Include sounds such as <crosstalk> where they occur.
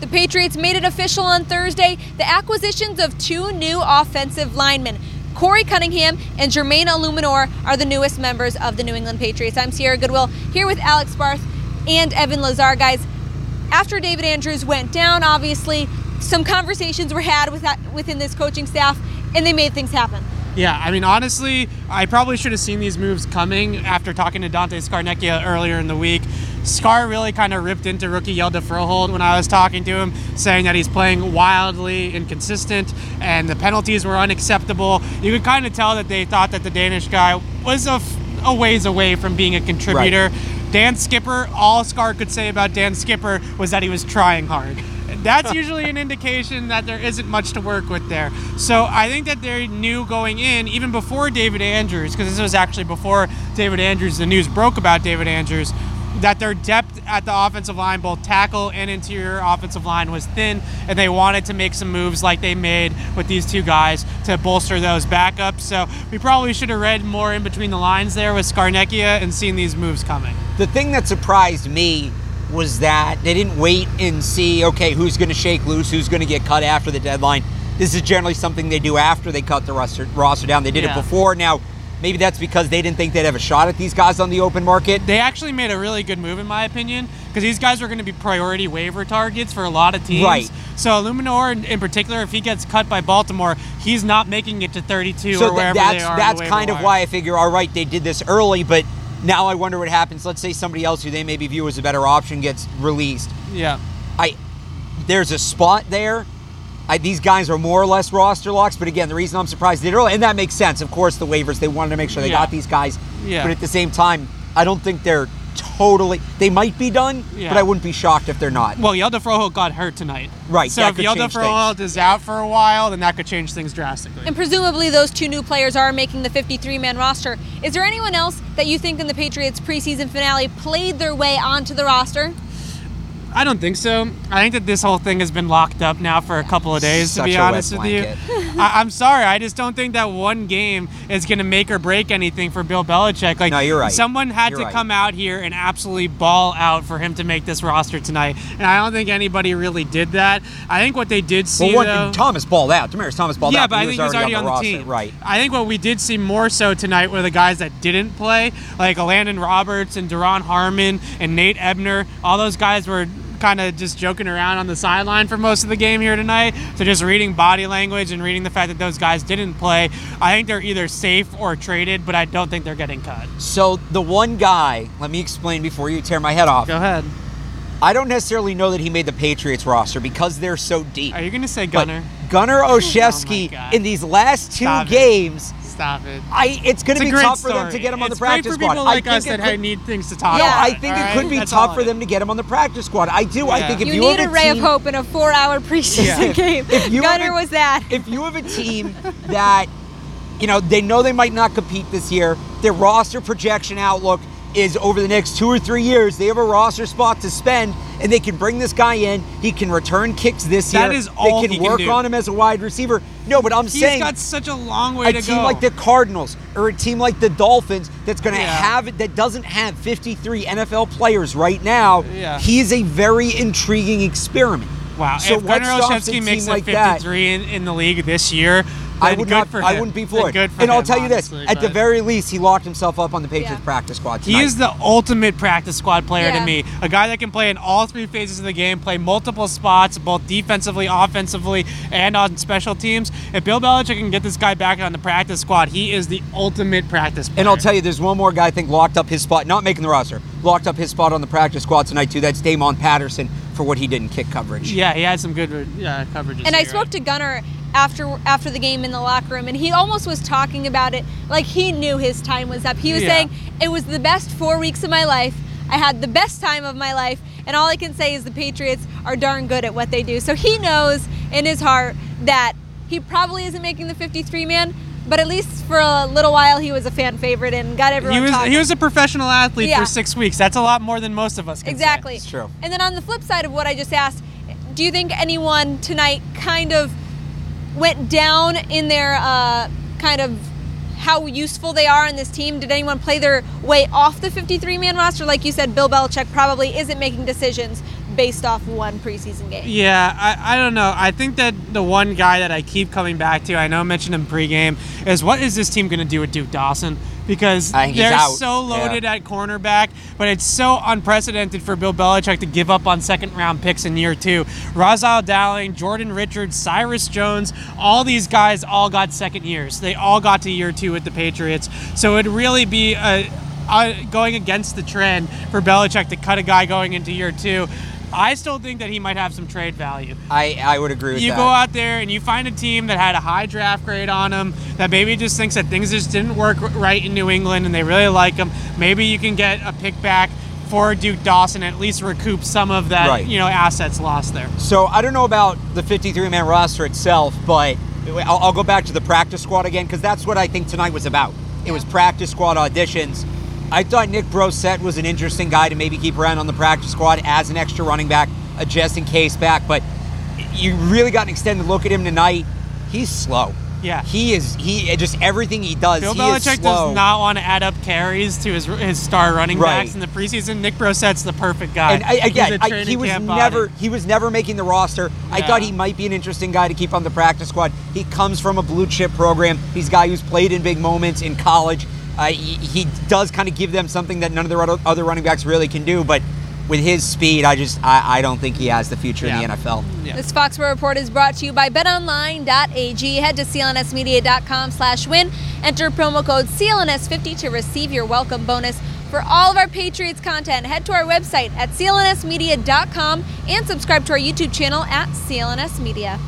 The Patriots made it official on Thursday the acquisitions of two new offensive linemen. Korey Cunningham and Jermaine Eluemunor are the newest members of the New England Patriots. I'm Sierra Goodwill here with Alex Barth and Evan Lazar. Guys, after David Andrews went down, obviously, some conversations were had with that, within this coaching staff, and they made things happen. Yeah, I mean, honestly, I probably should have seen these moves coming after talking to Dante Scarnecchia earlier in the week. Scar really kind of ripped into rookie Hjalte Froholdt when I was talking to him, saying that he's playing wildly inconsistent and the penalties were unacceptable. You could kind of tell that they thought that the Danish guy was a, a ways away from being a contributor. Right. Dan Skipper, all Scar could say about Dan Skipper was that he was trying hard that's <laughs> usually an indication that there isn't much to work with there. So I think that they knew going in, even before David Andrews, because this was actually before David Andrews, the news broke about David Andrews, that their depth at the offensive line, both tackle and interior offensive line, was thin, and they wanted to make some moves like they made with these two guys to bolster those backups. So we probably should have read more in between the lines there with Scarnecchia and seen these moves coming. The thing that surprised me was that they didn't wait and see, okay, who's going to shake loose, who's going to get cut after the deadline. This is generally something they do after they cut the roster, roster down. They did yeah. it before. Now, maybe that's because they didn't think they'd have a shot at these guys on the open market. They actually made a really good move, in my opinion, because these guys are going to be priority waiver targets for a lot of teams. Right. So Eluemunor, in, in particular, if he gets cut by Baltimore, he's not making it to 32 so or wherever that's, they are. That's kind wire. of why I figure, all right, they did this early, but now I wonder what happens. Let's say somebody else who they maybe view as a better option gets released. Yeah. I there's a spot there. I, these guys are more or less roster locks, but again, the reason I'm surprised they did early, and that makes sense. Of course, the waivers they wanted to make sure they yeah. got these guys, yeah. but at the same time, I don't think they're totally. They might be done, yeah. but I wouldn't be shocked if they're not. Well, Hjalte Froholdt got hurt tonight. Right. So if Hjalte Froholdt is out for a while, then that could change things drastically. And presumably, those two new players are making the 53-man roster. Is there anyone else that you think in the Patriots preseason finale played their way onto the roster? I don't think so. I think that this whole thing has been locked up now for a couple of days, Such to be honest with you. <laughs> I, am sorry. I just don't think that one game is going to make or break anything for Bill Belichick. Like, no, you're right. Someone had you're to right. come out here and absolutely ball out for him to make this roster tonight. And I don't think anybody really did that. I think what they did see, well, though, Thomas balled out. Demaryius Thomas balled yeah, out. but I think he was already, on, the, on the team. Right. I think what we did see more so tonight were the guys that didn't play, like Landon Roberts and Duron Harmon and Nate Ebner. All those guys were kind of just joking around on the sideline for most of the game here tonight. So just reading body language and reading the fact that those guys didn't play, I think they're either safe or traded, but I don't think they're getting cut. So the one guy, let me explain before you tear my head off. Go ahead. I don't necessarily know that he made the Patriots roster because they're so deep. Are you going to say Gunnar? But Gunnar oh Olszewski oh in these last two Stop games. It. Stop it. I, it's going to be tough story. for them to get him on it's the practice squad. squad. Like I us think that could, need things to talk yeah, about. I think it could be That's tough for them to get him on the practice squad. I do. Yeah. I think if you, you, need have a, ray team, of hope in a four-hour preseason yeah. <laughs> game, if you Gunnar a, was that. If you have a team that, you know, they know they might not compete this year, their roster projection outlook is over the next two or three years, they have a roster spot to spend, and they can bring this guy in. He can return kicks this that year. Is all they can work can on him as a wide receiver. No, but I'm He's saying he's got such a long way a to team go. like the Cardinals or a team like the Dolphins that's going to Yeah. have it that doesn't have 53 NFL players right now. Yeah. He is a very intriguing experiment. Wow. So if Gunnar Olszewski makes team a like that? 53 in, in the league this year, I would not. I wouldn't be for Then it. Good for and I'll tell you this: honestly, at the very least, he locked himself up on the Patriots Yeah. practice squad He is the ultimate practice squad player Yeah. to me. A guy that can play in all three phases of the game, play multiple spots, both defensively, offensively, and on special teams. If Bill Belichick can get this guy back on the practice squad, he is the ultimate practice player. And I'll tell you, there's one more guy I think locked up his spot, not making the roster, locked up his spot on the practice squad tonight too. That's Damoun Patterson for what he did in kick coverage. Yeah, he had some good yeah, coverages. And I here, spoke right? to Gunnar after after the game in the locker room, and he almost was talking about it like he knew his time was up. He was Yeah. saying it was the best four weeks of my life. I had the best time of my life, and all I can say is the Patriots are darn good at what they do. So he knows in his heart that he probably isn't making the 53 man, but at least for a little while he was a fan favorite and got everyone He was talking. he was a professional athlete Yeah. for six weeks. That's a lot more than most of us. Can say. Exactly. It's true. And then on the flip side of what I just asked, do you think anyone tonight kind of went down in their uh, kind of how useful they are on this team? Did anyone play their way off the 53 man roster? Like you said, Bill Belichick probably isn't making decisions. Based off one preseason game. Yeah, I, I don't know. I think that the one guy that I keep coming back to, I know I mentioned him pregame, is what is this team going to do with Duke Dawson? Because I they're out. so loaded Yeah. at cornerback, but it's so unprecedented for Bill Belichick to give up on second round picks in year two. Ras-I Dowling, Jordan Richards, Cyrus Jones, all these guys all got second years. They all got to year two with the Patriots. So it'd really be a, uh, going against the trend for Belichick to cut a guy going into year two. I still think that he might have some trade value. I, I would agree with You that. go out there and you find a team that had a high draft grade on him, that maybe just thinks that things just didn't work right in New England and they really like him. Maybe you can get a pick back for Duke Dawson, at least recoup some of that, Right. you know, assets lost there. So I don't know about the 53 man roster itself, but I'll, I'll go back to the practice squad again because that's what I think tonight was about. It was practice squad auditions. I thought Nick Brossette was an interesting guy to maybe keep around on the practice squad as an extra running back, a just in case back. But you really got an extended look at him tonight. He's slow. Yeah. He is. He just everything he does. Bill he Belichick does not want to add up carries to his his star running Right. backs in the preseason. Nick Brossette's the perfect guy. And I, again, I, he was never body. he was never making the roster. I thought he might be an interesting guy to keep on the practice squad. He comes from a blue chip program. He's a guy who's played in big moments in college. Uh, he, he does kind of give them something that none of the other- other running backs really can do. But with his speed, I just I, I don't think he has the future in the NFL. Yeah. This Foxborough Report is brought to you by betonline.ag. Head to clnsmedia.com slash win. Enter promo code CLNS50 to receive your welcome bonus. For all of our Patriots content, head to our website at clnsmedia.com and subscribe to our YouTube channel at CLNS Media.